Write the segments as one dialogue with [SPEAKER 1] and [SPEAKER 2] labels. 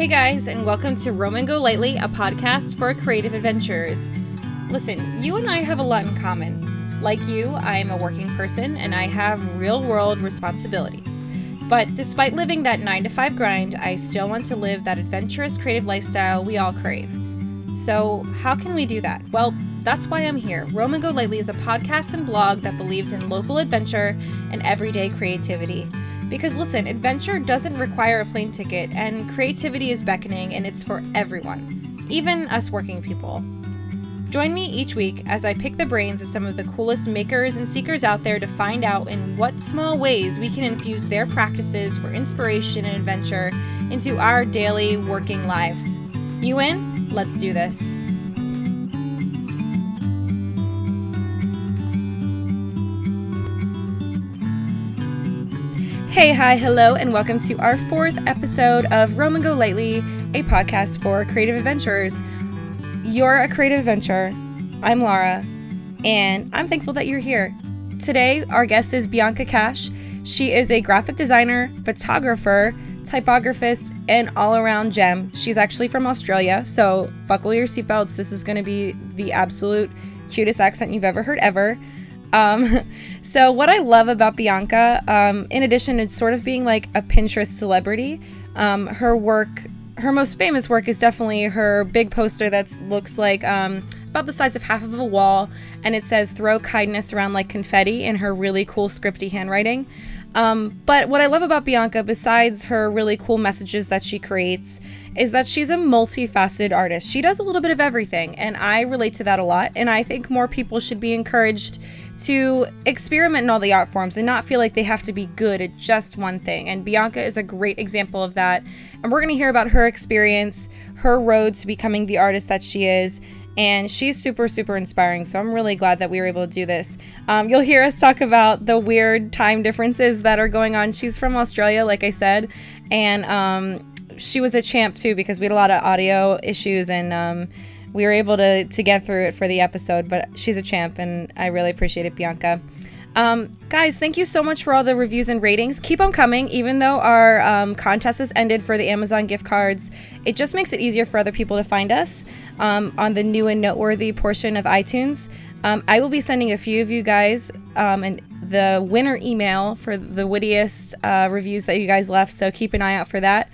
[SPEAKER 1] Hey guys, and welcome to Roman Go Lightly, a podcast for creative adventurers. Listen, you and I have a lot in common. Like you, I am a working person and I have real world responsibilities. But despite living that 9 to 5 grind, I still want to live that adventurous creative lifestyle we all crave. So, how can we do that? Well, that's why I'm here. Roman Go Lightly is a podcast and blog that believes in local adventure and everyday creativity. Because listen, adventure doesn't require a plane ticket, and creativity is beckoning, and it's for everyone, even us working people. Join me each week as I pick the brains of some of the coolest makers and seekers out there to find out in what small ways we can infuse their practices for inspiration and adventure into our daily working lives. You in? Let's do this. Hey, hi, hello, and welcome to our fourth episode of Roman Go Lightly, a podcast for creative adventurers. You're a creative adventurer. I'm Laura, and I'm thankful that you're here. Today, our guest is Bianca Cash. She is a graphic designer, photographer, typographist, and all around gem. She's actually from Australia, so buckle your seatbelts. This is going to be the absolute cutest accent you've ever heard, ever. Um, so what I love about Bianca, um, in addition to sort of being like a Pinterest celebrity, um, her work, her most famous work is definitely her big poster that looks like um, about the size of half of a wall, and it says "Throw kindness around like confetti" in her really cool scripty handwriting. Um, but what I love about Bianca, besides her really cool messages that she creates, is that she's a multifaceted artist. She does a little bit of everything, and I relate to that a lot. And I think more people should be encouraged to experiment in all the art forms and not feel like they have to be good at just one thing. And Bianca is a great example of that. And we're going to hear about her experience, her road to becoming the artist that she is. And she's super, super inspiring. So I'm really glad that we were able to do this. Um, you'll hear us talk about the weird time differences that are going on. She's from Australia, like I said. And um, she was a champ too because we had a lot of audio issues and. Um, we were able to to get through it for the episode. But she's a champ, and I really appreciate it, Bianca. Um, guys, thank you so much for all the reviews and ratings. Keep on coming, even though our um, contest has ended for the Amazon gift cards. It just makes it easier for other people to find us um, on the new and noteworthy portion of iTunes. Um, I will be sending a few of you guys um, and the winner email for the wittiest uh, reviews that you guys left. So keep an eye out for that.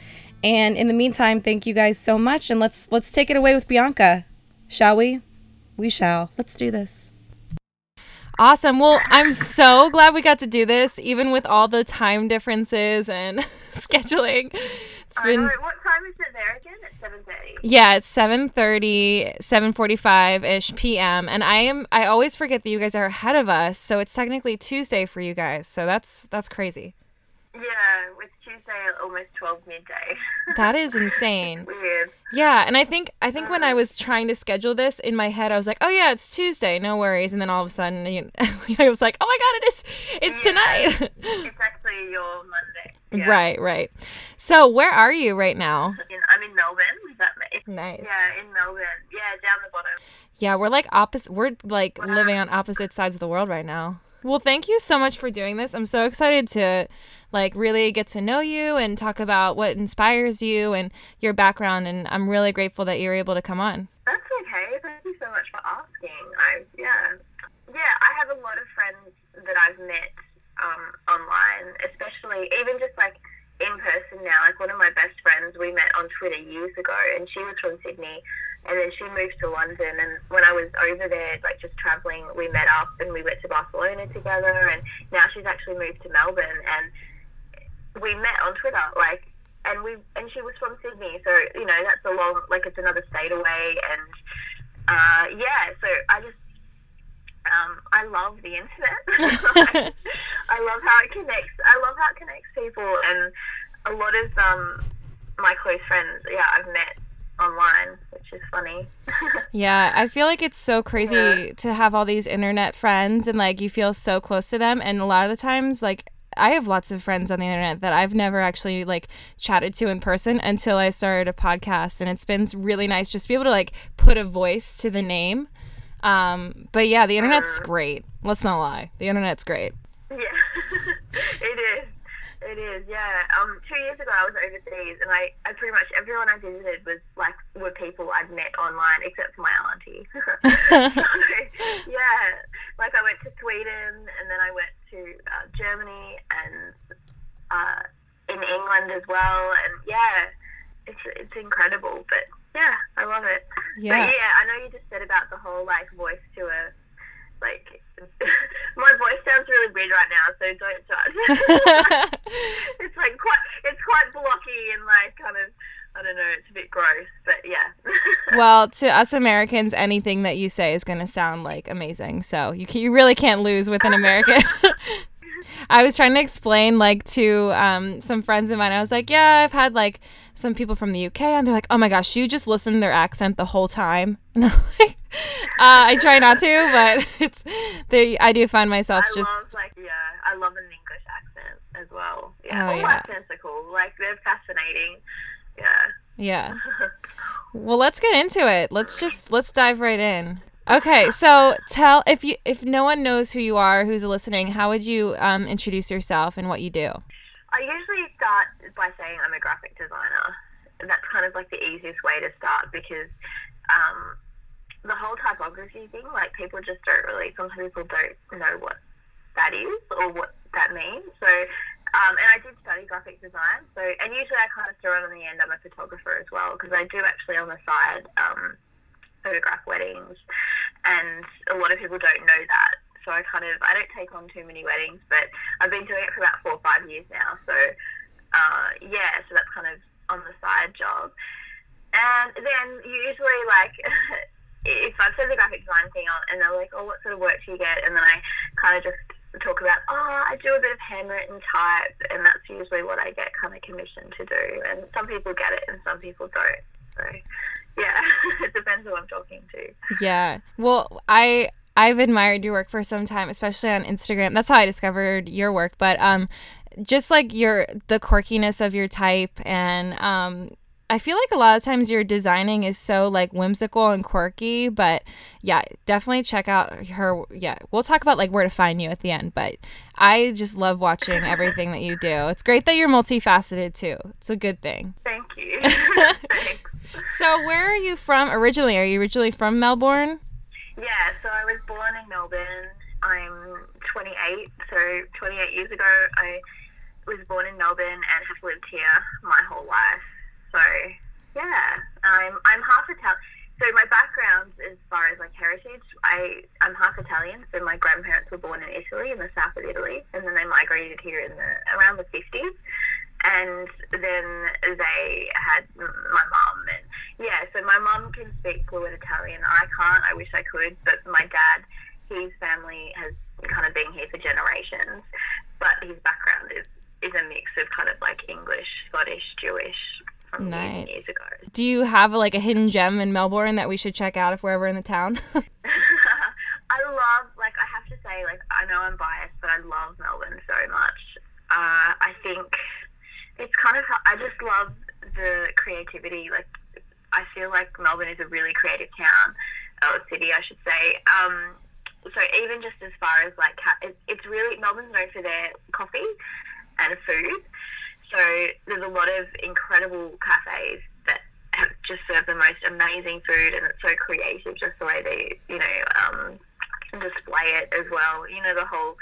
[SPEAKER 1] And in the meantime, thank you guys so much, and let's let's take it away with Bianca, shall we? We shall. Let's do this. Awesome. Well, I'm so glad we got to do this, even with all the time differences and scheduling.
[SPEAKER 2] It's been. Know. What time is it there again? It's seven thirty.
[SPEAKER 1] Yeah, it's 7:30, 7:45 ish p.m. And I am. I always forget that you guys are ahead of us, so it's technically Tuesday for you guys. So that's that's crazy.
[SPEAKER 2] Yeah, it's Tuesday at almost twelve midday.
[SPEAKER 1] that is insane.
[SPEAKER 2] Weird.
[SPEAKER 1] Yeah, and I think I think um, when I um, was trying to schedule this in my head, I was like, "Oh yeah, it's Tuesday, no worries." And then all of a sudden, you know, I was like, "Oh my god, it is! It's
[SPEAKER 2] yeah,
[SPEAKER 1] tonight."
[SPEAKER 2] it's actually your Monday.
[SPEAKER 1] Yeah. Right, right. So, where are you right now?
[SPEAKER 2] In, I'm in Melbourne. Is that
[SPEAKER 1] nice?
[SPEAKER 2] Yeah, in Melbourne. Yeah, down the bottom.
[SPEAKER 1] Yeah, we're like opposite. We're like wow. living on opposite sides of the world right now. Well, thank you so much for doing this. I'm so excited to like really get to know you and talk about what inspires you and your background and I'm really grateful that you were able to come on.
[SPEAKER 2] That's okay. Thank you so much for asking. I yeah. Yeah, I have a lot of friends that I've met um, online, especially even just like in person now. Like one of my best friends we met on Twitter years ago and she was from Sydney and then she moved to London and when I was over there like just traveling we met up and we went to Barcelona together and now she's actually moved to Melbourne and we met on Twitter, like, and we and she was from Sydney, so you know that's a long, like, it's another state away, and uh, yeah, so I just. Um, I love the internet. I love how it connects. I love how it connects people, and a lot of um, my close friends, yeah, I've met online, which is funny.
[SPEAKER 1] yeah, I feel like it's so crazy yeah. to have all these internet friends and like you feel so close to them and a lot of the times like I have lots of friends on the internet that I've never actually like chatted to in person until I started a podcast, and it's been really nice just to be able to like put a voice to the name. Um, but yeah, the internet's great. Let's not lie, the internet's great.
[SPEAKER 2] Yeah, it is. It is, yeah. Um, two years ago I was overseas, and I, I pretty much everyone I visited was like were people I'd met online, except for my auntie. so, yeah, like I went to Sweden, and then I went to uh, Germany, and uh, in England as well, and yeah, it's it's incredible. But yeah, I love it.
[SPEAKER 1] Yeah.
[SPEAKER 2] But yeah, I know you just said about the whole like voice to a like my voice sounds really weird right now, so don't judge. it's like quite it's quite blocky and like kind of I don't know, it's a bit gross, but yeah.
[SPEAKER 1] well, to us Americans, anything that you say is going to sound like amazing. So you can, you really can't lose with an American. I was trying to explain like to um, some friends of mine. I was like, "Yeah, I've had like some people from the UK," and they're like, "Oh my gosh, you just listen to their accent the whole time." And I'm like, uh, "I try not to, but it's they. I do find myself
[SPEAKER 2] I
[SPEAKER 1] just
[SPEAKER 2] love, like yeah, I love an English accent as well. Yeah,
[SPEAKER 1] Oh,
[SPEAKER 2] all
[SPEAKER 1] yeah.
[SPEAKER 2] accents are cool. Like they're fascinating. Yeah.
[SPEAKER 1] yeah." Well, let's get into it. Let's just let's dive right in. Okay, so tell if you if no one knows who you are, who's listening, how would you um, introduce yourself and what you do?
[SPEAKER 2] I usually start by saying I'm a graphic designer. That's kind of like the easiest way to start because um, the whole typography thing, like people just don't really, sometimes people don't know what that is or what that means. So, um, and I did study graphic design. So, and usually I kind of throw it on the end. I'm a photographer as well because I do actually on the side um, photograph weddings, and a lot of people don't know that. So I kind of I don't take on too many weddings, but I've been doing it for about four or five years now. So uh, yeah, so that's kind of on the side job. And then usually like if I've said the graphic design thing I'll, and they're like, oh, what sort of work do you get? And then I kind of just talk about, oh, I do a bit of handwritten type, and that's usually what I get kind of commissioned to do. And some people get it, and some people don't. So yeah, it depends who I'm talking to.
[SPEAKER 1] Yeah. Well, I I've admired your work for some time, especially on Instagram. That's how I discovered your work. But um, just like your the quirkiness of your type, and um, I feel like a lot of times your designing is so like whimsical and quirky. But yeah, definitely check out her. Yeah, we'll talk about like where to find you at the end. But I just love watching everything that you do. It's great that you're multifaceted too. It's a good thing.
[SPEAKER 2] Thank you.
[SPEAKER 1] So, where are you from originally? Are you originally from Melbourne?
[SPEAKER 2] Yeah, so I was born in Melbourne. I'm 28, so 28 years ago I was born in Melbourne and have lived here my whole life. So yeah, I'm I'm half Italian. So my background, as far as like heritage, I I'm half Italian. So my grandparents were born in Italy, in the south of Italy, and then they migrated here in the around the 50s. And then they had my mum, and yeah. So my mum can speak fluent Italian. I can't. I wish I could, but my dad, his family has kind of been here for generations, but his background is is a mix of kind of like English, Scottish, Jewish from
[SPEAKER 1] Nice.
[SPEAKER 2] years ago.
[SPEAKER 1] Do you have like a hidden gem in Melbourne that we should check out if we're ever in the town?
[SPEAKER 2] I love, like, I have to say, like, I know I'm biased, but I love Melbourne so much. Uh, I think it's kind of, I just love the creativity. Like, I feel like Melbourne is a really creative town, or city, I should say. Um, so even just as far as like, it's really, Melbourne's known for their coffee and food. So there's a lot of incredible cafes that have just serve the most amazing food, and it's so creative, just the way they, you know, um, display it as well. You know, the whole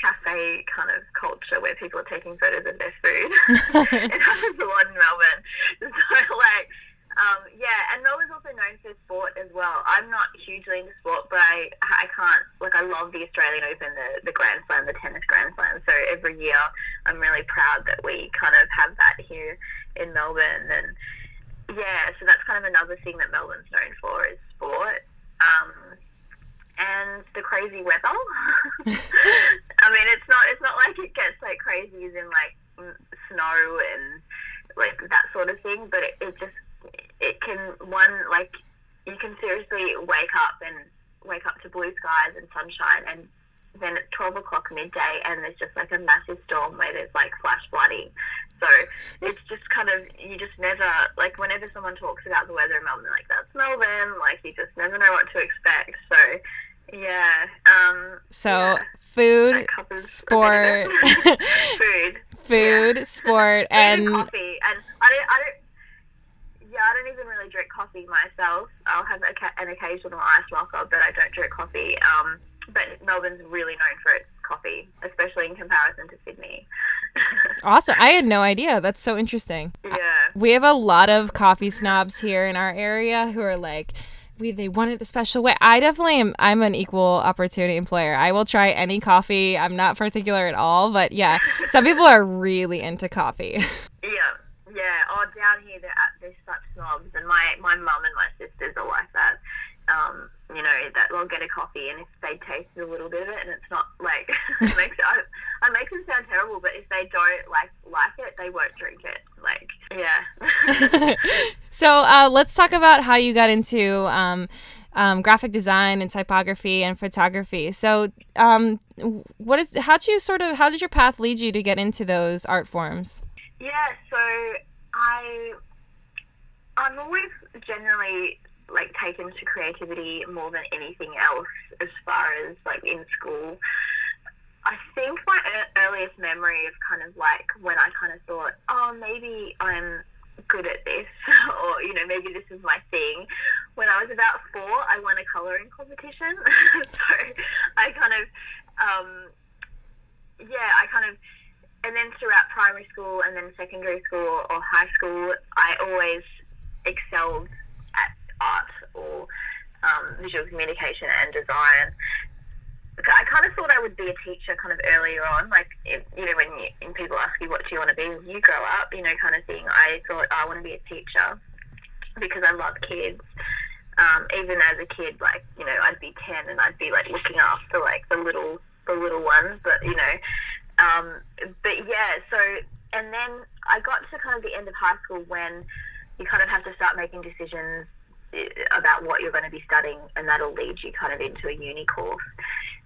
[SPEAKER 2] cafe kind of culture where people are taking photos of their food. it happens a lot in Melbourne. So like, um, yeah, and Melbourne's also known for sport as well. I'm not hugely into sport, but I I can't like I love the Australian Open, the the Grand Slam, the tennis Grand Slam. So every year, I'm really proud that we kind of have that here in Melbourne. And yeah, so that's kind of another thing that Melbourne's known for is sport. Um, and the crazy weather. I mean, it's not it's not like it gets like crazy as in like snow and like that sort of thing, but it, it just it can one like you can seriously wake up and wake up to blue skies and sunshine and then it's 12 o'clock midday and there's just like a massive storm where there's like flash flooding. So it's just kind of, you just never, like whenever someone talks about the weather in Melbourne, like, that's Melbourne, like you just never know what to expect. So yeah. Um,
[SPEAKER 1] so,
[SPEAKER 2] yeah,
[SPEAKER 1] food,
[SPEAKER 2] that covers a bit of
[SPEAKER 1] sport,
[SPEAKER 2] food.
[SPEAKER 1] food, yeah. sport, and
[SPEAKER 2] coffee. And I don't, I don't, yeah, I don't even really drink coffee myself. I'll have a, an occasional ice latte, but I don't drink coffee. Um, but Melbourne's really known for its coffee, especially in comparison to Sydney.
[SPEAKER 1] awesome. I had no idea. That's so interesting.
[SPEAKER 2] Yeah.
[SPEAKER 1] We have a lot of coffee snobs here in our area who are like, we they want it the special way. I definitely am. I'm an equal opportunity employer. I will try any coffee. I'm not particular at all, but yeah, some people are really into coffee.
[SPEAKER 2] Yeah, yeah. Oh, down here they're, they're such snobs, and my my mum and my sisters are like that. Um, you know, that they'll get a coffee and if they taste a little bit of it and it's not like it makes I, I make them sound terrible, but if they don't like like it, they won't drink it. Like yeah.
[SPEAKER 1] so uh, let's talk about how you got into um, um, graphic design and typography and photography. So um, what is how'd you sort of how did your path lead you to get into those art forms?
[SPEAKER 2] Yeah, so I I've always generally like taken to creativity more than anything else as far as like in school. I think my earliest memory of kind of like when I kind of thought, oh, maybe I'm good at this, or you know, maybe this is my thing. When I was about four, I won a coloring competition, so I kind of, um, yeah, I kind of, and then throughout primary school and then secondary school or high school, I always excelled at art or um, visual communication and design. I kind of thought I would be a teacher kind of earlier on, like, you know, when, you, when people ask you what do you want to be when you grow up, you know, kind of thing. I thought I want to be a teacher because I love kids. Um, even as a kid, like, you know, I'd be 10 and I'd be like looking after like the little, the little ones, but you know, um, but yeah, so, and then I got to kind of the end of high school when you kind of have to start making decisions eh, about what you're going to be studying, and that'll lead you kind of into a uni course.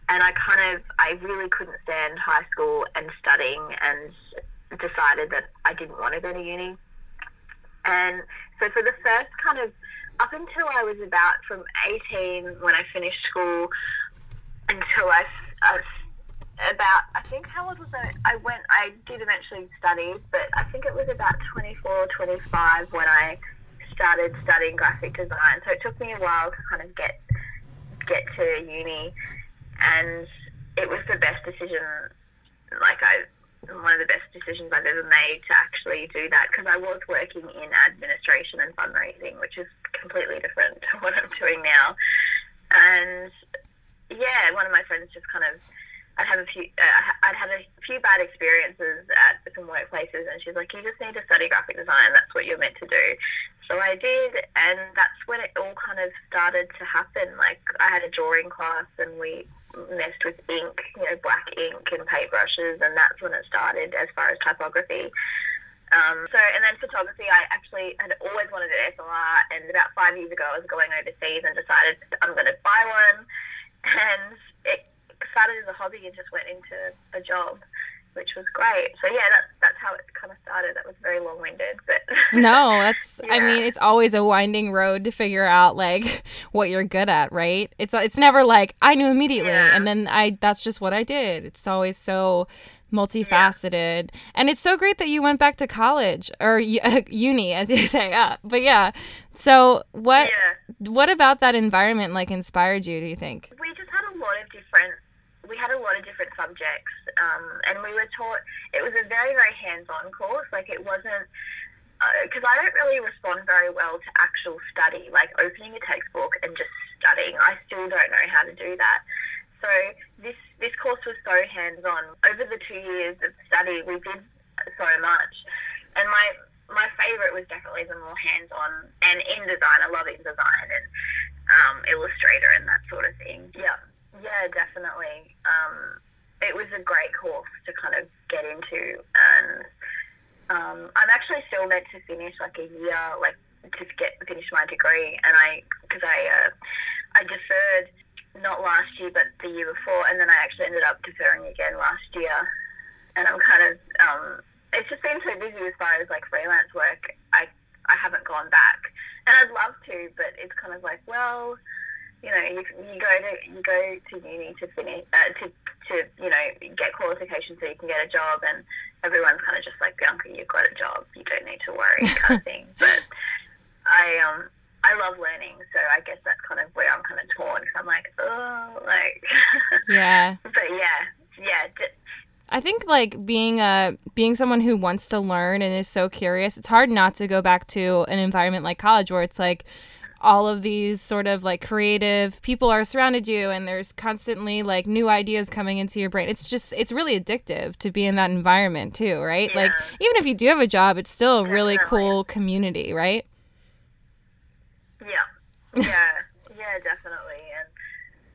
[SPEAKER 2] And I kind of, I really couldn't stand high school and studying, and decided that I didn't want to go to uni. And so for the first kind of, up until I was about from 18 when I finished school until I, I about I think how old was I? I went I did eventually study, but I think it was about 24 25 when I started studying graphic design. So it took me a while to kind of get get to uni, and it was the best decision. Like I, one of the best decisions I've ever made to actually do that because I was working in administration and fundraising, which is completely different to what I'm doing now. And yeah, one of my friends just kind of I'd have a few, uh, I'd had a few bad experiences at some workplaces, and she's like, "You just need to study graphic design. That's what you're meant to do." So I did, and that's when it all kind of started to happen. Like I had a drawing class, and we messed with ink, you know, black ink and paintbrushes, and that's when it started as far as typography. Um, so, and then photography, I actually had always wanted an SLR, and about five years ago, I was going overseas and decided I'm going to buy one, and it started as a hobby and just went into a job, which was great. So yeah, that's that's how it kind of started. That was very long winded, but
[SPEAKER 1] no, that's. yeah. I mean, it's always a winding road to figure out like what you're good at, right? It's it's never like I knew immediately yeah. and then I that's just what I did. It's always so multifaceted yeah. and it's so great that you went back to college or uh, uni as you say uh, but yeah so what yeah. what about that environment like inspired you do you think
[SPEAKER 2] we just had a lot of different we had a lot of different subjects, um, and we were taught. It was a very very hands-on course. Like it wasn't because uh, I don't really respond very well to actual study, like opening a textbook and just studying. I still don't know how to do that. So this this course was so hands-on. Over the two years of study, we did so much, and my my favorite was definitely the more hands-on and in design. I love InDesign and um, Illustrator and that sort of thing. Yeah. Yeah, definitely. Um, it was a great course to kind of get into, and um, I'm actually still meant to finish like a year, like to get finish my degree, and I because I uh, I deferred not last year but the year before, and then I actually ended up deferring again last year, and I'm kind of um, it's just been so busy as far as like freelance work. I I haven't gone back, and I'd love to, but it's kind of like well you know, you, you go to you go to uni to finish uh, to to you know get qualifications so you can get a job, and everyone's kind of just like Bianca, you've got a job, you don't need to worry, kind of thing. But I um I love learning, so I guess that's kind of where I'm kind of torn. Cause I'm like, oh, like
[SPEAKER 1] yeah.
[SPEAKER 2] but yeah, yeah. d-
[SPEAKER 1] I think like being a being someone who wants to learn and is so curious, it's hard not to go back to an environment like college where it's like all of these sort of like creative people are surrounded you and there's constantly like new ideas coming into your brain. It's just it's really addictive to be in that environment too, right? Like even if you do have a job, it's still a really
[SPEAKER 2] Definitely.
[SPEAKER 1] cool community, right?
[SPEAKER 2] Yeah, yeah, yeah, definitely, and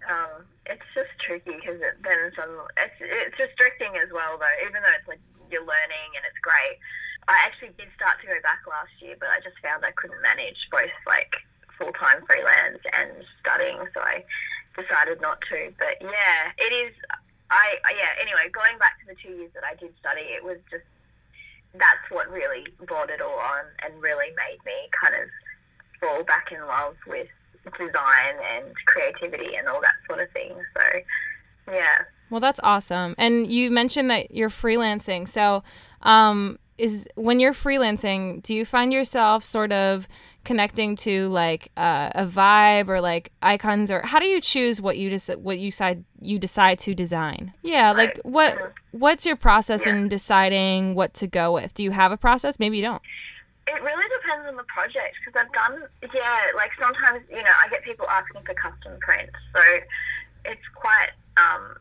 [SPEAKER 2] um, it's just tricky because it, then some it's it's restricting as well though. Even though it's like you're learning and it's great. I actually did start to go back last year, but I just found I couldn't manage both like full time freelance and studying, so I decided not to. But yeah, it is. I yeah. Anyway, going back to the two years that I did study, it was just that's what really brought it all on and really made me kind of fall back in love with design and creativity and all that sort of thing. So, yeah.
[SPEAKER 1] Well, that's awesome. And you mentioned that you're freelancing. So, um, is when you're freelancing, do you find yourself sort of connecting to like uh, a vibe or like icons, or how do you choose what you dec- what you decide you decide to design? Yeah, like
[SPEAKER 2] Right.
[SPEAKER 1] what what's your process
[SPEAKER 2] Yeah.
[SPEAKER 1] in deciding what to go with? Do you have a process? Maybe you don't.
[SPEAKER 2] It really depends on the project because I've done, yeah, like sometimes, you know, I get people asking for custom prints. So it's quite, um,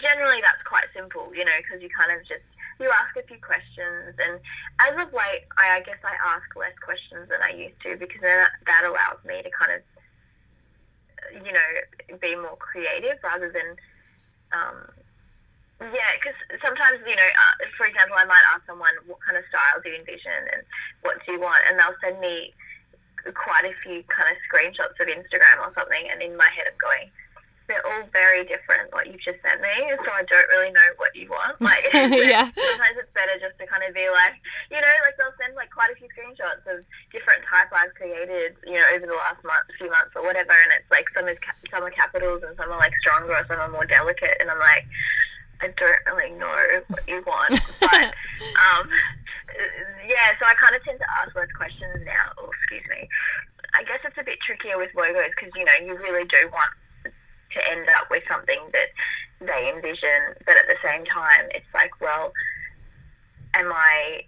[SPEAKER 2] generally that's quite simple, you know, because you kind of just, you ask a few questions. And as of late, I, I guess I ask less questions than I used to because then that, allows me to kind of, you know, be more creative rather than, um, yeah, because sometimes, you know, uh, for example, I might ask someone, what kind of style do you envision and what do you want? And they'll send me quite a few kind of screenshots of Instagram or something. And in my head, I'm going, they're all very different, what you've just sent me. So I don't really know what you want. Like,
[SPEAKER 1] Yeah.
[SPEAKER 2] sometimes it's better just to kind of be like, you know, like they'll send like quite a few screenshots of different type I've created, you know, over the last month, few months or whatever. And it's like some is ca- some are capitals and some are like stronger or some are more delicate. And I'm like, I don't really know what you want, but um, yeah. So I kind of tend to ask those questions now. Oh, excuse me. I guess it's a bit trickier with logos because you know you really do want to end up with something that they envision, but at the same time, it's like, well, am I?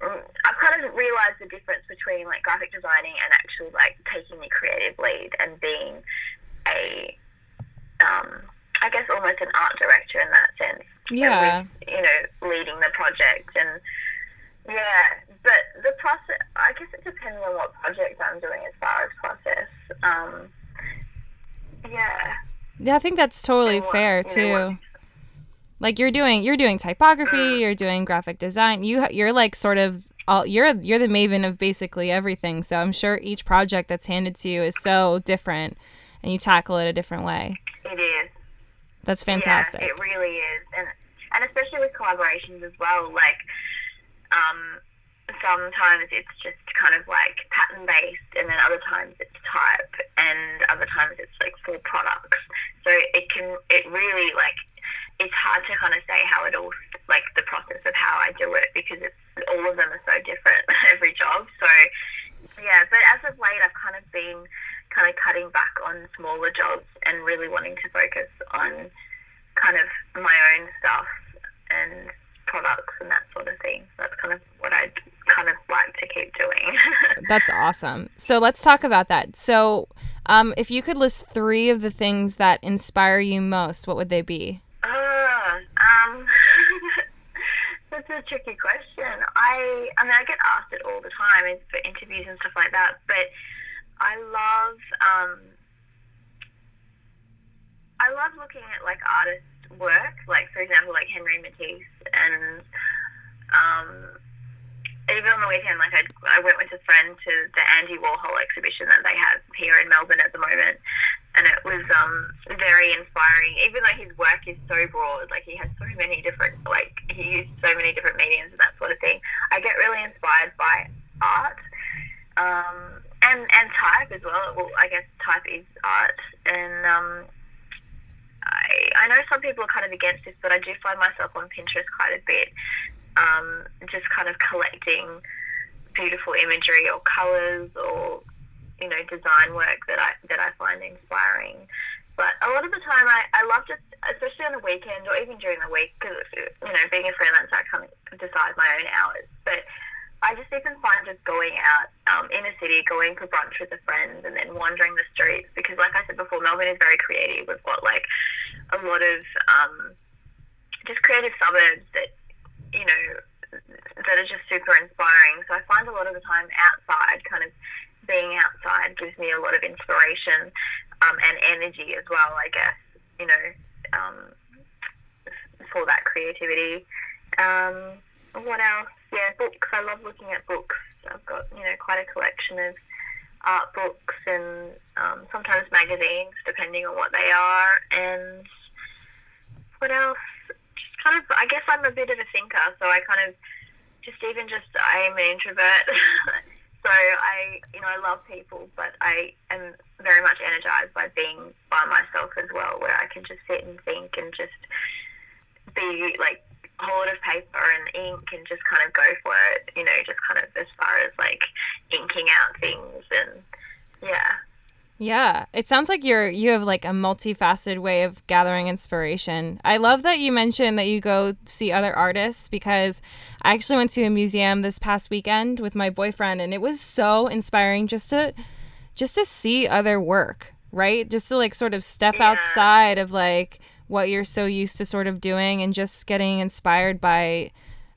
[SPEAKER 2] mm, I've kind of realised the difference between like graphic designing and actually like taking the creative lead and being a, um, I guess almost an art director in that sense.
[SPEAKER 1] Yeah.
[SPEAKER 2] With, you know, leading the project and yeah, but the process. I guess it depends on what project I'm doing as far as process. Um, yeah.
[SPEAKER 1] Yeah, I think that's totally fair too. like you're doing you're doing typography
[SPEAKER 2] Mm.
[SPEAKER 1] you're doing graphic design You you're like sort of all you're you're the maven of basically everything so i'm sure each project that's handed to you is so different and you tackle it a different way
[SPEAKER 2] It is.
[SPEAKER 1] that's fantastic
[SPEAKER 2] Yeah, it really is, and and especially with collaborations as well. Like, um, sometimes it's just kind of like pattern based, and then other times it's type, and other times it's like full products. So it can it really like it's hard to kind of say how it all like the process of how I do it because it's all of them are so different every job. So yeah, but as of late, I've kind of been kind of cutting back on smaller jobs and really wanting to focus on kind of my own stuff and products and that sort of thing. That's kind of what I'd kind of like to keep doing.
[SPEAKER 1] that's awesome so let's talk about that so um, if you could list three of the things that inspire you most what would they be
[SPEAKER 2] Ah, um, that's a tricky question. I, I mean, I get asked it all the time for interviews and stuff like that. But I love, um, I love looking at like artists' work. Like for example, like Henry Matisse, and um, even on the weekend, like I, I went with a friend to the Andy Warhol exhibition that they have here in Melbourne at the moment and it was um, very inspiring. Even though his work is so broad, like he has so many different, like he used so many different mediums and that sort of thing. I get really inspired by art, um, and and type as well. Well, I guess type is art, and um, I, I know some people are kind of against this, but I do find myself on Pinterest quite a bit, um, just kind of collecting beautiful imagery or colors or you know design work that I that I find inspiring. But a lot of the time, I, I love just, especially on the weekend or even during the week, because you know being a freelancer, I can't decide my own hours, but I just even find just going out um, in a city, going for brunch with a friend, and then wandering the streets. Because, like I said before, Melbourne is very creative. We've got like a lot of um, just creative suburbs that you know that are just super inspiring. So I find a lot of the time outside, kind of being outside, gives me a lot of inspiration um, and energy as well. I guess you know um, for that creativity. Um, what else? Yeah, books. I love looking at books. I've got you know quite a collection of art books and um, sometimes magazines, depending on what they are. And what else? Just kind of. I guess I'm a bit of a thinker, so I kind of just even just I am an introvert. so I you know I love people, but I am very much energized by being by myself as well, where I can just sit and think and just be like hold of paper and ink and just kind of go for it, you know, just kind of as far as like inking out things and yeah.
[SPEAKER 1] Yeah, it sounds like you're you have like a multifaceted way of gathering inspiration. I love that you mentioned that you go see other artists because I actually went to a museum this past weekend with my boyfriend and it was so inspiring just to just to see other work, right? Just to like sort of step yeah. outside of like what you're so used to sort of doing and just getting inspired by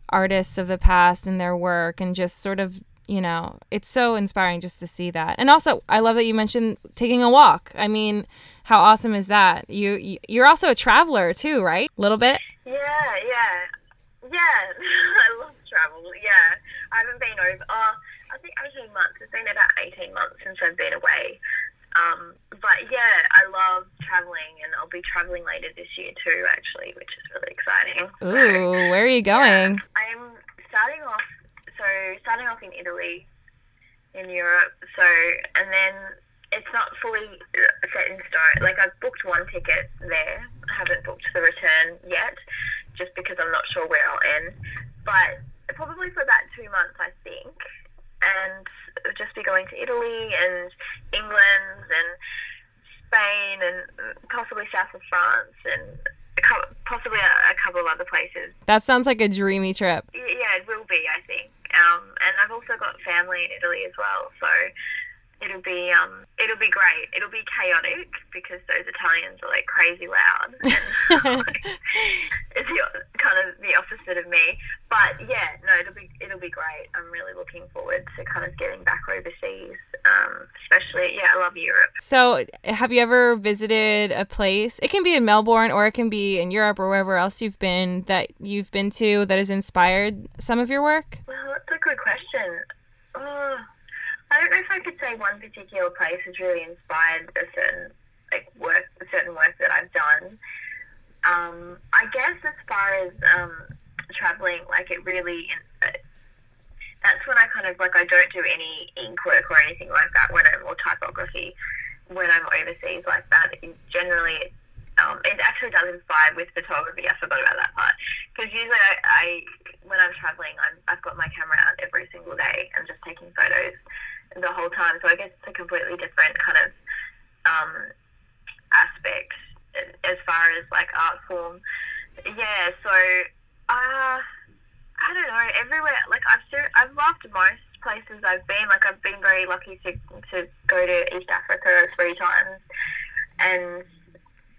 [SPEAKER 1] artists of the past and their work and just sort of you know it's so inspiring just to see that. And also i love that you mentioned taking a walk. I mean how awesome is that? You you're also a traveler too right? A little bit?
[SPEAKER 2] Yeah yeah. Yeah i love travel yeah i haven't been over uh, i think 18 months it's been about 18 months since i've been away. Um, but yeah, I love traveling, and I'll be traveling later this year too, actually, which is really exciting.
[SPEAKER 1] Ooh, where are you going?
[SPEAKER 2] Yeah, I'm starting off. So starting off in Italy, in Europe. So and then it's not fully set in stone. Like I've booked one ticket there. I haven't booked the return yet, just because I'm not sure where I'll end. But probably for about two months, I think and just be going to Italy and England and Spain and possibly south of France and possibly a, a, couple of other places.
[SPEAKER 1] That sounds like a dreamy trip.
[SPEAKER 2] Yeah, it will be, I think. Um, and I've also got family in Italy as well, so it'll be um, it'll be great. It'll be chaotic because those Italians are like crazy loud. it's the, kind of the opposite of me. But yeah, no, it'll be it'll be great. I'm really looking forward to kind of getting back overseas. Um, especially, yeah, I love Europe.
[SPEAKER 1] So, have you ever visited a place? It can be in Melbourne or it can be in Europe or wherever else you've been that you've been to that has inspired some of your work.
[SPEAKER 2] Well, that's a good question. Oh, I don't know if I could say one particular place has really inspired a certain like work, a certain work that I've done. Um, I guess as far as um, traveling, like it really, that's when I kind of like I don't do any ink work or anything like that when I'm or typography when I'm overseas like that. It generally, um, it actually does inspire with photography. I forgot about that part because usually I, I when I'm traveling, I'm, I've got my camera out every single day and just taking photos the whole time. So I guess it's a completely different kind of um, aspect as far as like art form. Yeah, so uh, I don't know. Everywhere, like I've I've loved most places I've been. Like I've been very lucky to to go to East Africa three times, and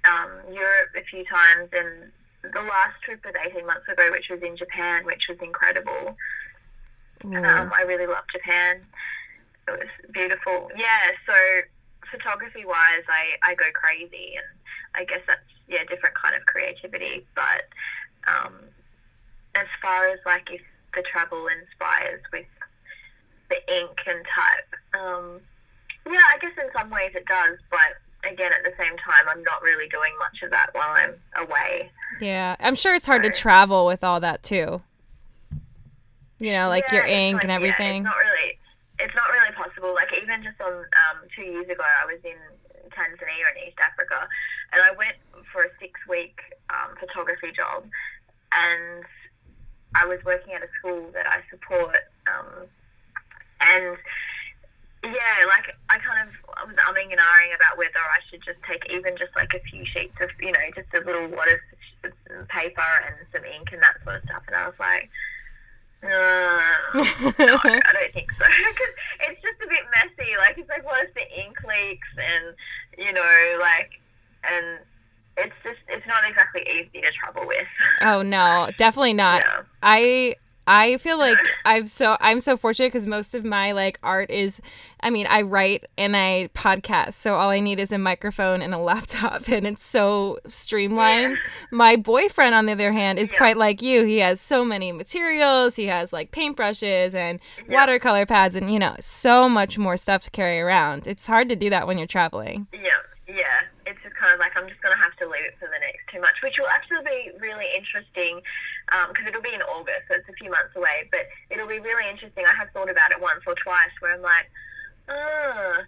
[SPEAKER 2] um, Europe a few times, and the last trip was eighteen months ago, which was in Japan, which was incredible. Um, I really love Japan it was beautiful. Yeah, so photography wise, I, I go crazy, and I guess that's yeah different kind of creativity. But um, as far as like if the travel inspires with the ink and type, um, yeah, I guess in some ways it does, but again at the same time i'm not really doing much of that while i'm away.
[SPEAKER 1] Yeah i'm sure it's hard so, to travel with all that too. You know like yeah, your ink like, and everything
[SPEAKER 2] yeah, it's not really it's not really possible. Like even just on um, two years ago, I was in Tanzania in East Africa, and I went for a six week um, photography job, and I was working at a school that I support, um, and yeah, like I kind of I was umming and ahhing about whether I should just take even just like a few sheets of you know just a little wad of paper and some ink and that sort of stuff, and I was like. Uh, no, I don't think so. Because it's just a bit messy. Like, it's like, what if the ink leaks? And, you know, like, and it's just, it's not exactly easy to travel with.
[SPEAKER 1] Oh, no, definitely not. Yeah. I, I feel like I'm so I'm so fortunate because most of my like art is, I mean, I write and I podcast, so all I need is a microphone and a laptop, and it's so streamlined. Yeah. My boyfriend, on the other hand, is yeah. quite like you. He has so many materials. He has like paintbrushes and yeah. watercolor pads, and you know, so much more stuff to carry around. It's hard to do that when you're traveling.
[SPEAKER 2] Yeah, yeah. Of like I'm just gonna have to leave it for the next two months, which will actually be really interesting because um, it'll be in August, so it's a few months away. But it'll be really interesting. I have thought about it once or twice, where I'm like, oh,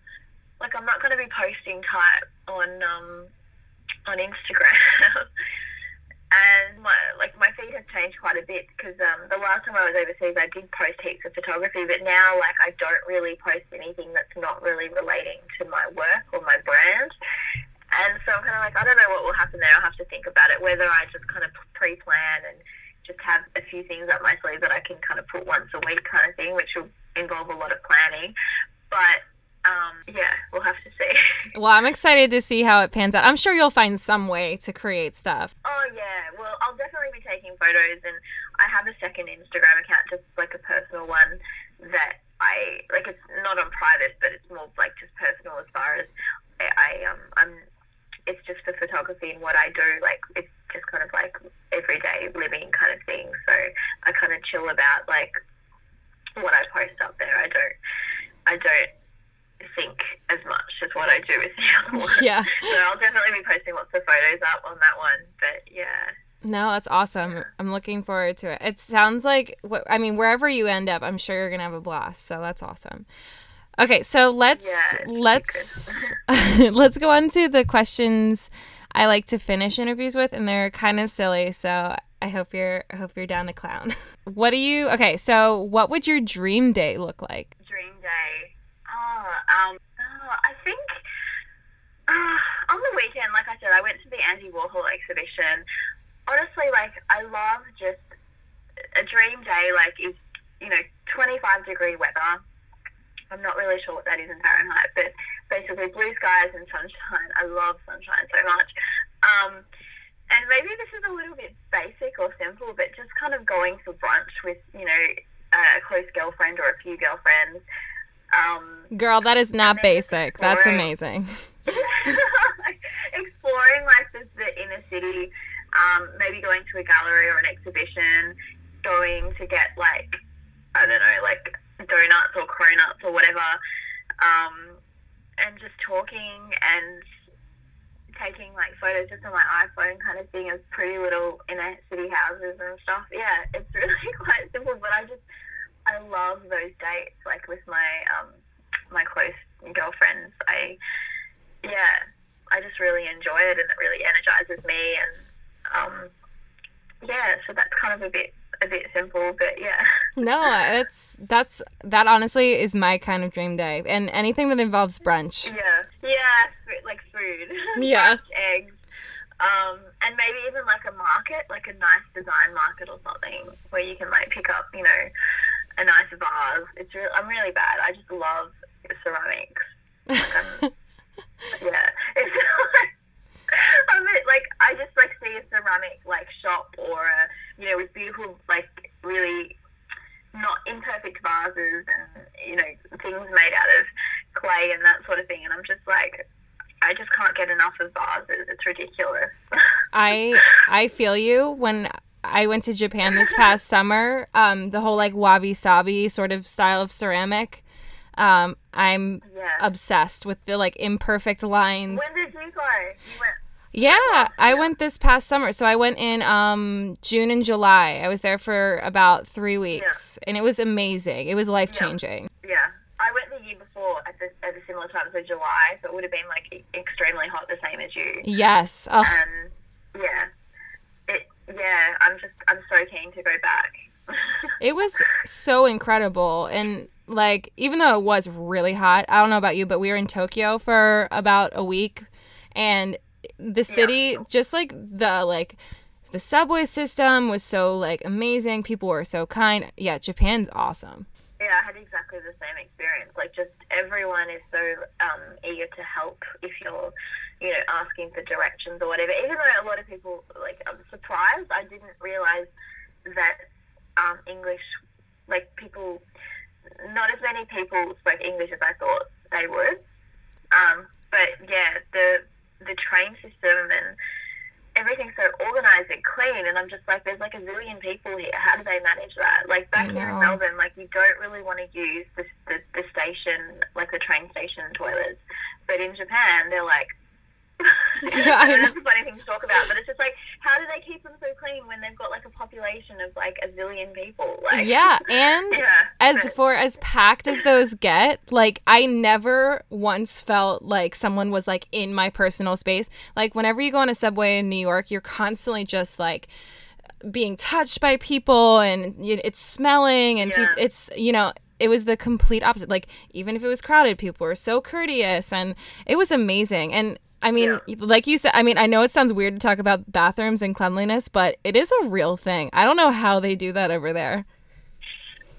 [SPEAKER 2] like I'm not going to be posting type on um, on Instagram. and my like my feed has changed quite a bit because um, the last time I was overseas, I did post heaps of photography, but now like I don't really post anything that's not really relating to my work or my brand. And so I'm kind of like, I don't know what will happen there. I'll have to think about it. Whether I just kind of pre-plan and just have a few things up my sleeve that I can kind of put once a week kind of thing, which will involve a lot of planning. But um, yeah, we'll have to see.
[SPEAKER 1] well, I'm excited to see how it pans out. I'm sure you'll find some way to create stuff.
[SPEAKER 2] Oh yeah, well, I'll definitely be taking photos, and I have a second Instagram account, just like a personal one that I like. It's not on private, but it's more like just personal as far as I, I um I'm. It's just for photography and what I do. Like it's just kind of like everyday living kind of thing. So I kind of chill about like what I post up there. I don't, I don't think as much as what I do with the other one.
[SPEAKER 1] Yeah.
[SPEAKER 2] so I'll definitely be posting lots of photos up on that one. But yeah.
[SPEAKER 1] No, that's awesome. I'm looking forward to it. It sounds like, I mean, wherever you end up, I'm sure you're gonna have a blast. So that's awesome. Okay, so let's yeah, let's let's go on to the questions I like to finish interviews with, and they're kind of silly. So I hope you're I hope you're down to clown. what do you? Okay, so what would your dream day look like?
[SPEAKER 2] Dream day. Oh, um, oh, I think uh, on the weekend, like I said, I went to the Andy Warhol exhibition. Honestly, like I love just a dream day. Like is you know 25 degree weather. I'm not really sure what that is in Fahrenheit, but basically blue skies and sunshine. I love sunshine so much. Um, and maybe this is a little bit basic or simple, but just kind of going for brunch with, you know, a close girlfriend or a few girlfriends. Um,
[SPEAKER 1] Girl, that is not basic. That's amazing.
[SPEAKER 2] exploring like the, the inner city, um, maybe going to a gallery or an exhibition, going to get like, I don't know, like donuts or cronuts or whatever. Um, and just talking and taking like photos just on my iPhone kind of thing of pretty little inner city houses and stuff. Yeah, it's really quite simple, but I just I love those dates like with my um my close girlfriends. I yeah, I just really enjoy it and it really energizes me and um yeah, so that's kind of a bit a bit simple, but yeah.
[SPEAKER 1] No, it's that's that honestly is my kind of dream day, and anything that involves brunch.
[SPEAKER 2] Yeah, yeah, like food.
[SPEAKER 1] Yeah,
[SPEAKER 2] eggs. Um, and maybe even like a market, like a nice design market or something, where you can like pick up, you know, a nice vase. It's real. I'm really bad. I just love ceramics. Like yeah, it's like, I'm like I just like see a ceramic like shop or a you know, with beautiful, like, really not imperfect vases and, you know, things made out of clay and that sort of thing. And I'm just like, I just can't get enough of vases. It's ridiculous.
[SPEAKER 1] I I feel you when I went to Japan this past summer. Um, the whole like wabi sabi sort of style of ceramic. Um, I'm yeah. obsessed with the like imperfect lines.
[SPEAKER 2] When did you go? You went
[SPEAKER 1] yeah, I went this past summer. So I went in um, June and July. I was there for about three weeks, yeah. and it was amazing. It was life changing.
[SPEAKER 2] Yeah. yeah. I went the year before at the at a similar time, so July. So it would have been like extremely hot, the same as you.
[SPEAKER 1] Yes.
[SPEAKER 2] Oh. And yeah, it yeah. I'm just I'm so keen to go back.
[SPEAKER 1] it was so incredible and like even though it was really hot i don't know about you but we were in tokyo for about a week and the city yeah. just like the like the subway system was so like amazing. People were so kind. Yeah japan's awesome.
[SPEAKER 2] Yeah i had exactly the same experience. Like just everyone is so um, eager to help if you're you know asking for directions or whatever. Even though a lot of people like i'm surprised i didn't realize that um, english like people not as many people spoke english as i thought they would. Um, but yeah the the train system and everything's so organized and clean and I'm just like there's like a zillion people here. How do they manage that? Like back here in Melbourne like you don't really want to use the, the, the station like the train station toilets. But in Japan they're like yeah, I that's a funny thing to talk about, but it's just like, how do they keep them so clean when they've got like a population of like a zillion people? Like,
[SPEAKER 1] yeah, and yeah, as but, for as packed as those get, like I never once felt like someone was like in my personal space. Like whenever you go on a subway in New York, you're constantly just like being touched by people and it's smelling and yeah. pe- it's you know it was the complete opposite like even if it was crowded people were so courteous and it was amazing and I mean, yeah. like you said, I mean, I know it sounds weird to talk about bathrooms and cleanliness, but it is a real thing. I don't know how they do that over there.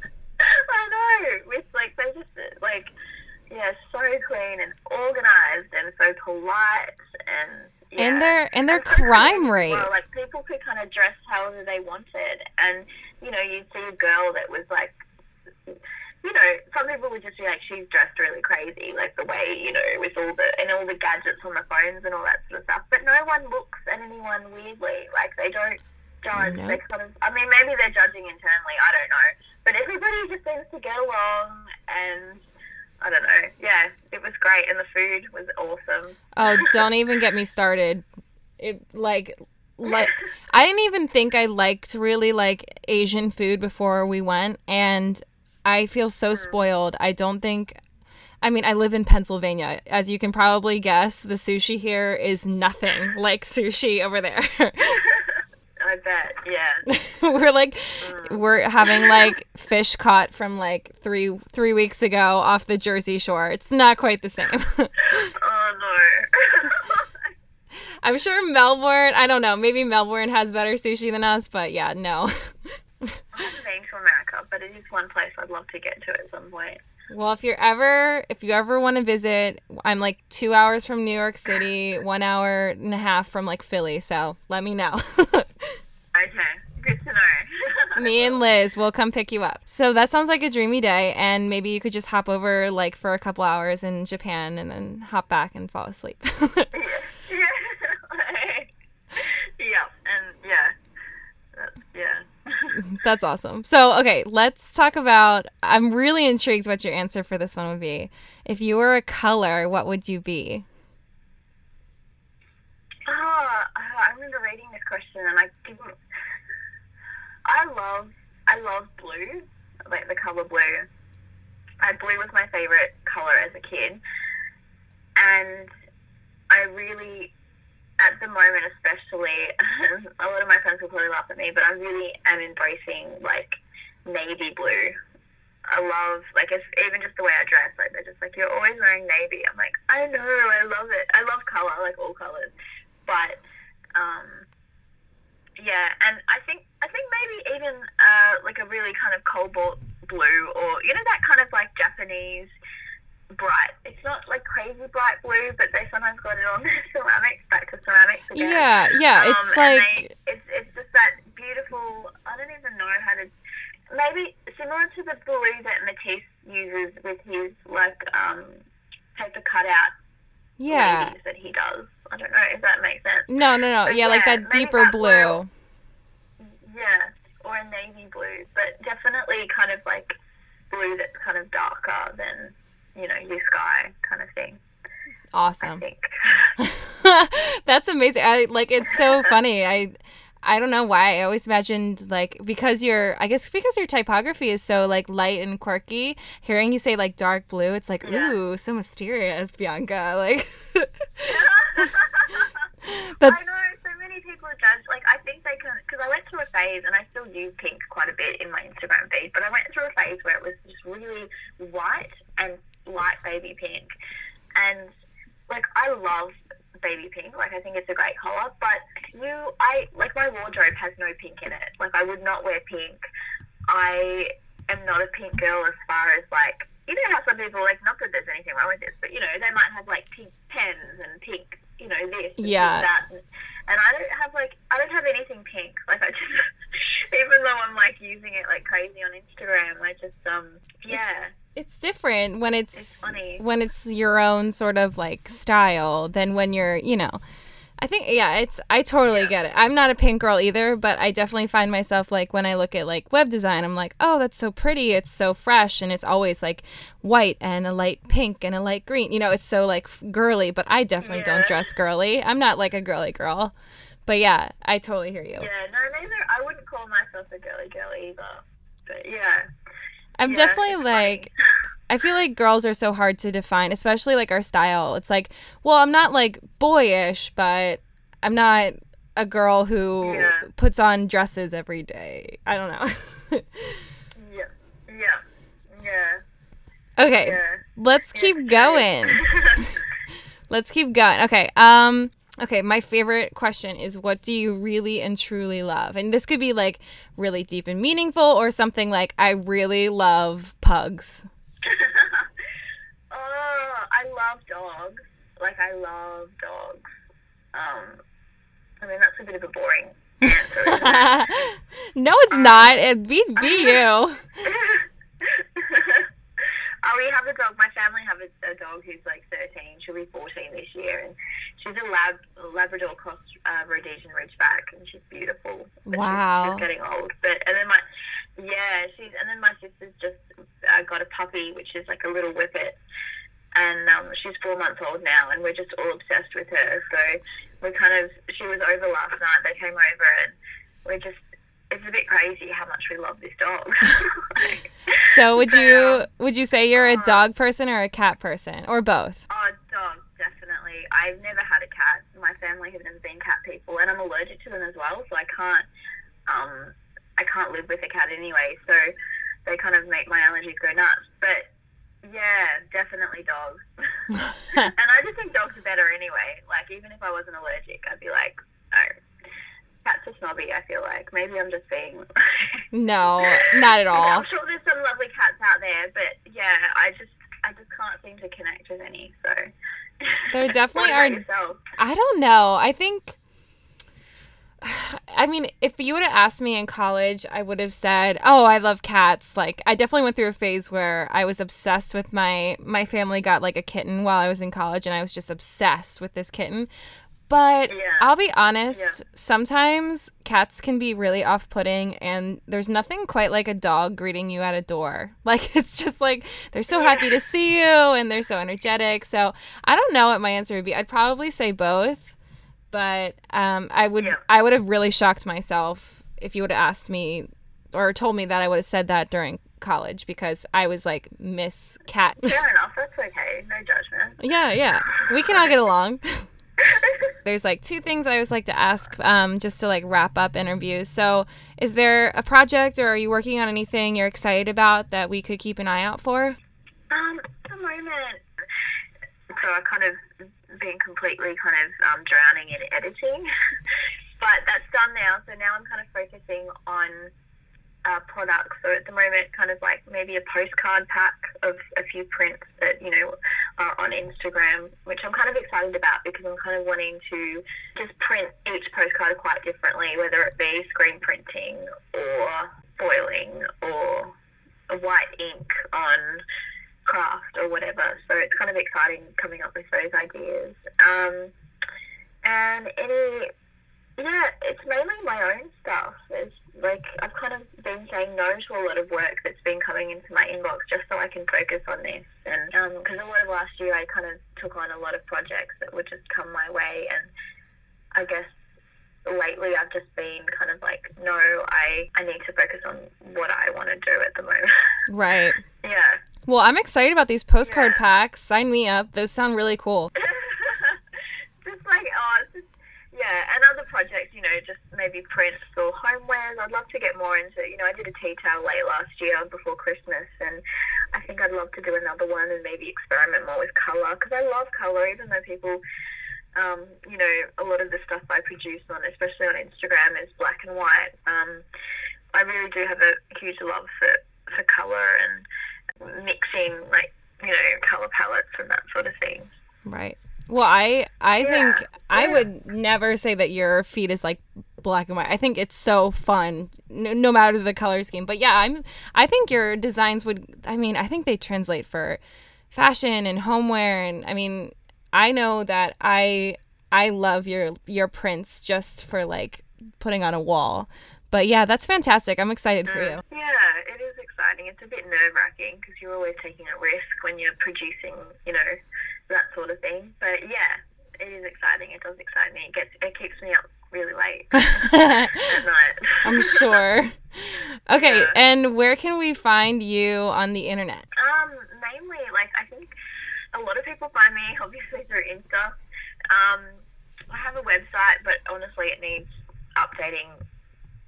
[SPEAKER 2] I know. It's like they just like yeah, so clean and organized and so polite and yeah.
[SPEAKER 1] And their and their and crime rate. Well,
[SPEAKER 2] like people could kind of dress however they wanted, and you know, you'd see a girl that was like you know, some people would just be like, she's dressed really crazy, like the way, you know, with all the, and all the gadgets on the phones and all that sort of stuff. But no one looks at anyone weirdly. Like, they don't judge. No. They kind of, I mean, maybe they're judging internally, I don't know. But everybody just seems to get along and, I don't know. Yeah, it was great. And the food was awesome.
[SPEAKER 1] Oh, don't even get me started. It, like, like I didn't even think I liked really like Asian food before we went and I feel so spoiled. I don't think I mean, I live in Pennsylvania. As you can probably guess, the sushi here is nothing like sushi over there.
[SPEAKER 2] I bet, yeah.
[SPEAKER 1] we're like mm. we're having like fish caught from like 3 3 weeks ago off the Jersey Shore. It's not quite the same.
[SPEAKER 2] oh no.
[SPEAKER 1] I'm sure Melbourne, I don't know, maybe Melbourne has better sushi than us, but yeah, no.
[SPEAKER 2] Been to America, but it is one place I'd love to get to at some point.
[SPEAKER 1] Well, if you're ever if you ever want to visit, I'm like two hours from New York City, one hour and a half from like Philly. So let me know.
[SPEAKER 2] okay, good to know.
[SPEAKER 1] me and Liz will come pick you up. So that sounds like a dreamy day, and maybe you could just hop over like for a couple hours in Japan, and then hop back and fall asleep.
[SPEAKER 2] yeah, and yeah, yeah.
[SPEAKER 1] That's awesome. So, okay, let's talk about. I'm really intrigued what your answer for this one would be. If you were a color, what would you be?
[SPEAKER 2] Oh, I remember reading this question and I didn't. I love, I love blue, like the color blue. I blue was my favorite color as a kid, and I really at the moment, especially, a lot of my friends will probably laugh at me, but I really am embracing like navy blue. I love like if, even just the way I dress. Like they're just like you're always wearing navy. I'm like I know, I love it. I love color, like all colors. But um, yeah, and I think I think maybe even uh, like a really kind of cobalt blue, or you know that kind of like Japanese bright. It's not like crazy bright blue, but they sometimes got it on ceramics, back to ceramics again.
[SPEAKER 1] Yeah, yeah. Um, it's like
[SPEAKER 2] they, it's it's just that beautiful. I don't even know how to. Maybe similar to the blue that Matisse uses with his like um, paper cutout.
[SPEAKER 1] Yeah.
[SPEAKER 2] That he does. I don't know if that makes sense.
[SPEAKER 1] No, no, no. Yeah, yeah, like that deeper that blue. blue.
[SPEAKER 2] Yeah, or a navy blue, but definitely kind of like blue that's kind of darker than you know, your sky kind of thing.
[SPEAKER 1] Awesome. That's amazing. I like it's so funny. I I don't know why. I always imagined like because your I guess because your typography is so like light and quirky. Hearing you say like dark blue, it's like yeah. ooh, so mysterious, Bianca. Like
[SPEAKER 2] That's I know so many people judge. Like I think they can because I went through a phase and I still use pink quite a bit in my Instagram feed, but I went through a phase where it was just really white and light baby pink, and like I love baby pink. Like I think it's a great color, but you, I like my wardrobe has no pink in it. Like I would not wear pink. I am not a pink girl as far as like you know how some people like not that there's anything wrong with this, but you know they might have like pink pens and pink, you know this, and
[SPEAKER 1] Yeah.
[SPEAKER 2] that, and, and I don't have like I don't have anything pink. Like I just even though I'm like using it like crazy on Instagram, I just um yeah
[SPEAKER 1] It's different when it's,
[SPEAKER 2] It's funny.
[SPEAKER 1] when it's your own sort of like style than when you're, you know. I think yeah, it's I totally
[SPEAKER 2] Yeah.
[SPEAKER 1] get it. I'm not a pink girl either, but I definitely find myself like when I look at like web design, I'm like, "Oh, that's so pretty. It's so fresh and it's always like white and a light pink and a light green." You know, it's so like girly, but I definitely don't dress girly. I'm not like a girly girl. But yeah, I totally hear you.
[SPEAKER 2] yeah no neither I wouldn't call myself a girly girl either. But yeah.
[SPEAKER 1] I'm
[SPEAKER 2] Yeah,
[SPEAKER 1] definitely like I feel like girls are so hard to define, especially like our style. It's like, well, I'm not like boyish, but I'm not a girl who
[SPEAKER 2] Yeah.
[SPEAKER 1] puts on dresses every day. I don't know.
[SPEAKER 2] Yeah. Yeah. Yeah.
[SPEAKER 1] okay,
[SPEAKER 2] Yeah.
[SPEAKER 1] let's keep going. Let's keep going. Okay. Um okay, my favorite question is what do you really and truly love? And this could be like really deep and meaningful or something like I really love pugs.
[SPEAKER 2] oh, I love dogs. Like I love dogs. Um, I mean that's a bit of a boring answer. It?
[SPEAKER 1] no, it's not. It be be you.
[SPEAKER 2] oh, we have a dog. My family have a, a dog who's like 13. She'll be 14 this year, and she's a lab Labrador cross uh, Rhodesian Ridgeback, and she's beautiful. But she's-
[SPEAKER 1] Wow.
[SPEAKER 2] she's, getting old. But and then my yeah, she's and then my sister's just uh, got a puppy, which is like a little whippet. And um, she's four months old now, and we're just all obsessed with her. So we kind of, she was over last night. They came over, and we're just, it's a bit crazy how much we love this dog.
[SPEAKER 1] So would you would you say you're a
[SPEAKER 2] uh,
[SPEAKER 1] dog person or a cat person or both?
[SPEAKER 2] Oh, dog, definitely. I've never had a cat. My family have never been cat people, and I'm allergic to them as well, so I can't, um, I can't live with a cat anyway. So they kind of make my allergies go nuts. But yeah, definitely dogs. and I just think dogs are better anyway. Like even if I wasn't allergic, I'd be like, no, cats are snobby. I feel like maybe I'm just being.
[SPEAKER 1] No, not at all.
[SPEAKER 2] I'm sure there's some lovely cats out there, but yeah, I just I just can't seem to connect with any. So
[SPEAKER 1] There definitely are-
[SPEAKER 2] Yourself?
[SPEAKER 1] I don't know. I think. I mean, if you would have asked me in college, I would have said, "Oh, I love cats." Like, I definitely went through a phase where I was obsessed with my my family got like a kitten while I was in college, and I was just obsessed with this kitten. But
[SPEAKER 2] Yeah.
[SPEAKER 1] I'll be honest,
[SPEAKER 2] Yeah.
[SPEAKER 1] sometimes cats can be really off-putting, and there's nothing quite like a dog greeting you at a door. Like, it's just like they're so happy to see you, and they're so energetic. So I don't know what my answer would be. I'd probably say both but um, I would
[SPEAKER 2] Yeah.
[SPEAKER 1] I would have really shocked myself if you would have asked me or told me that I would have said that during college because I was like Miss Cat.
[SPEAKER 2] Fair enough. That's okay. No judgment.
[SPEAKER 1] yeah, yeah, we can all get along. There's like two things I always like to ask um, just to like wrap up interviews. So, is there a project or are you working on anything you're excited about that we could keep an eye out for?
[SPEAKER 2] Um, at the moment, so I've kind of been completely kind of um, drowning in editing, but that's done now. So now I'm kind of focusing on uh, products. So at the moment, kind of like maybe a postcard pack of a few prints that you know are on Instagram, which I'm kind of excited about because I'm kind of wanting to just print each postcard quite differently, whether it be screen printing or foiling or white ink on craft or whatever. So it's kind of exciting coming up with those ideas. Um, and any, yeah, it's mainly my own stuff. It's like I've kind of been saying no to a lot of work that's been coming into my inbox just so I can focus on this. And um, because a lot of last year I kind of took on a lot of projects that would just come my way, and I guess lately I've just been kind of like, no, I I need to focus on what I want to do at the moment.
[SPEAKER 1] Right.
[SPEAKER 2] yeah.
[SPEAKER 1] Well, I'm excited about these postcard
[SPEAKER 2] Yeah.
[SPEAKER 1] packs. Sign me up. Those sound really cool.
[SPEAKER 2] just like oh, it's just, yeah, and other projects, you know, just maybe prints or homewares. I'd love to get more into, you know, I did a tea towel late last year before Christmas, and I think I'd love to do another one and maybe experiment more with colour because I love colour, even though people, um, you know, a lot of the stuff I produce on, especially on Instagram, is black and white. Um, I really do have a huge love for, for colour and mixing, like, you know, colour palettes and that sort of thing.
[SPEAKER 1] Right. Well, I I yeah. think I would never say that your feed is like black and white. I think it's so fun, no, no, matter the color scheme. But yeah, I'm. I think your designs would. I mean, I think they translate for fashion and homeware, and I mean, I know that I I love your your prints just for like putting on a wall. But yeah, that's fantastic. I'm excited for you.
[SPEAKER 2] Mm, yeah, it is exciting. It's a bit nerve wracking because you're always taking a risk when you're producing, you know, that sort of thing. But yeah, it is exciting. It does excite me. It gets it keeps me up really late at night.
[SPEAKER 1] I'm sure. Okay, yeah. and where can we find you on the internet?
[SPEAKER 2] Um, mainly like I think a lot of people find me obviously through Insta. Um, I have a website, but honestly, it needs updating.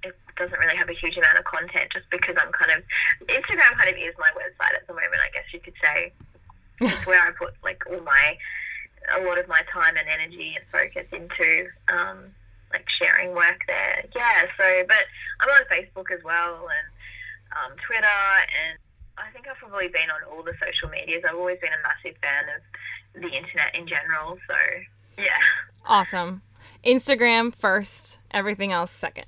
[SPEAKER 2] It doesn't really have a huge amount of content, just because I'm kind of Instagram kind of is my website at the moment. I guess you could say it's where I put like all my a lot of my time and energy and focus into um, like sharing work there. Yeah, so but I'm on Facebook as well and um, Twitter and I think I've probably been on all the social medias. I've always been a massive fan of the internet in general. So yeah.
[SPEAKER 1] Awesome. Instagram first, everything else second.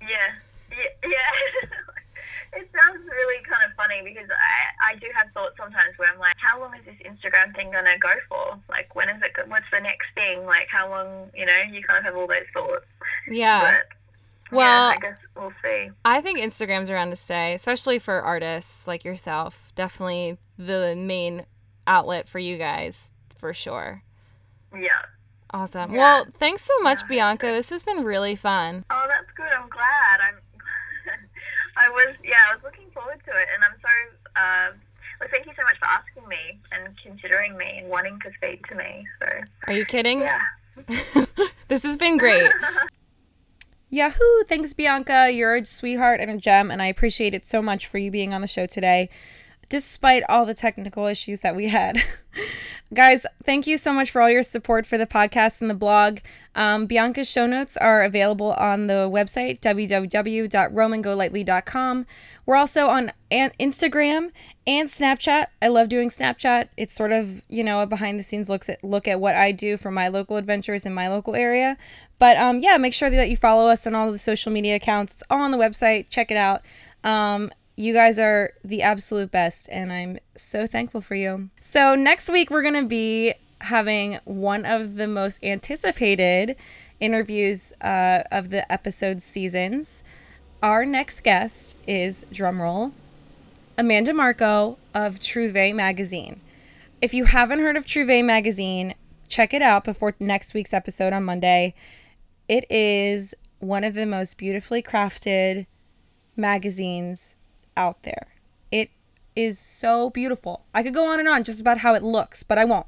[SPEAKER 2] Yeah. Yeah. yeah. it sounds really kind of funny because I, I do have thoughts sometimes where I'm like, how long is this Instagram thing going to go for? Like, when is it, what's the next thing? Like, how long, you know, you kind of have all those thoughts.
[SPEAKER 1] Yeah. But, well,
[SPEAKER 2] yeah, I guess we'll see.
[SPEAKER 1] I think Instagram's around to stay, especially for artists like yourself. Definitely the main outlet for you guys, for sure.
[SPEAKER 2] Yeah.
[SPEAKER 1] Awesome. Yeah. Well, thanks so much, yeah. Bianca. This has been really fun.
[SPEAKER 2] Oh, that's good. I'm glad. I'm I was, yeah, I was looking forward to it, and I'm so. Uh, well, thank you so much for asking me and considering me and wanting to speak to me. So.
[SPEAKER 1] Are you kidding?
[SPEAKER 2] Yeah.
[SPEAKER 1] this has been great. Yahoo! Thanks, Bianca. You're a sweetheart and a gem, and I appreciate it so much for you being on the show today despite all the technical issues that we had. Guys, thank you so much for all your support for the podcast and the blog. Um, Bianca's show notes are available on the website, www.roamandgolightly.com. We're also on Instagram and Snapchat. I love doing Snapchat. It's sort of, you know, a behind the scenes looks at look at what I do for my local adventures in my local area. But um, yeah, make sure that you follow us on all the social media accounts. It's all on the website. Check it out. Um, you guys are the absolute best, and I'm so thankful for you. So, next week, we're going to be having one of the most anticipated interviews uh, of the episode seasons. Our next guest is, drumroll, Amanda Marco of Trouvé Magazine. If you haven't heard of Trouvé Magazine, check it out before next week's episode on Monday. It is one of the most beautifully crafted magazines out there. It is so beautiful. I could go on and on just about how it looks, but I won't.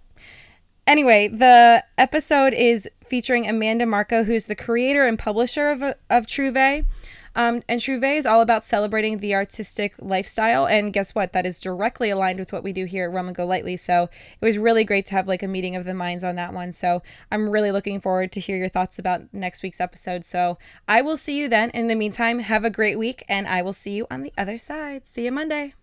[SPEAKER 1] Anyway, the episode is featuring Amanda Marco, who's the creator and publisher of, of Trouvé. Um, and Trouvé is all about celebrating the artistic lifestyle. And guess what? That is directly aligned with what we do here at Roam and Go Lightly. So it was really great to have like a meeting of the minds on that one. So I'm really looking forward to hear your thoughts about next week's episode. So I will see you then. In the meantime, have a great week, and I will see you on the other side. See you Monday.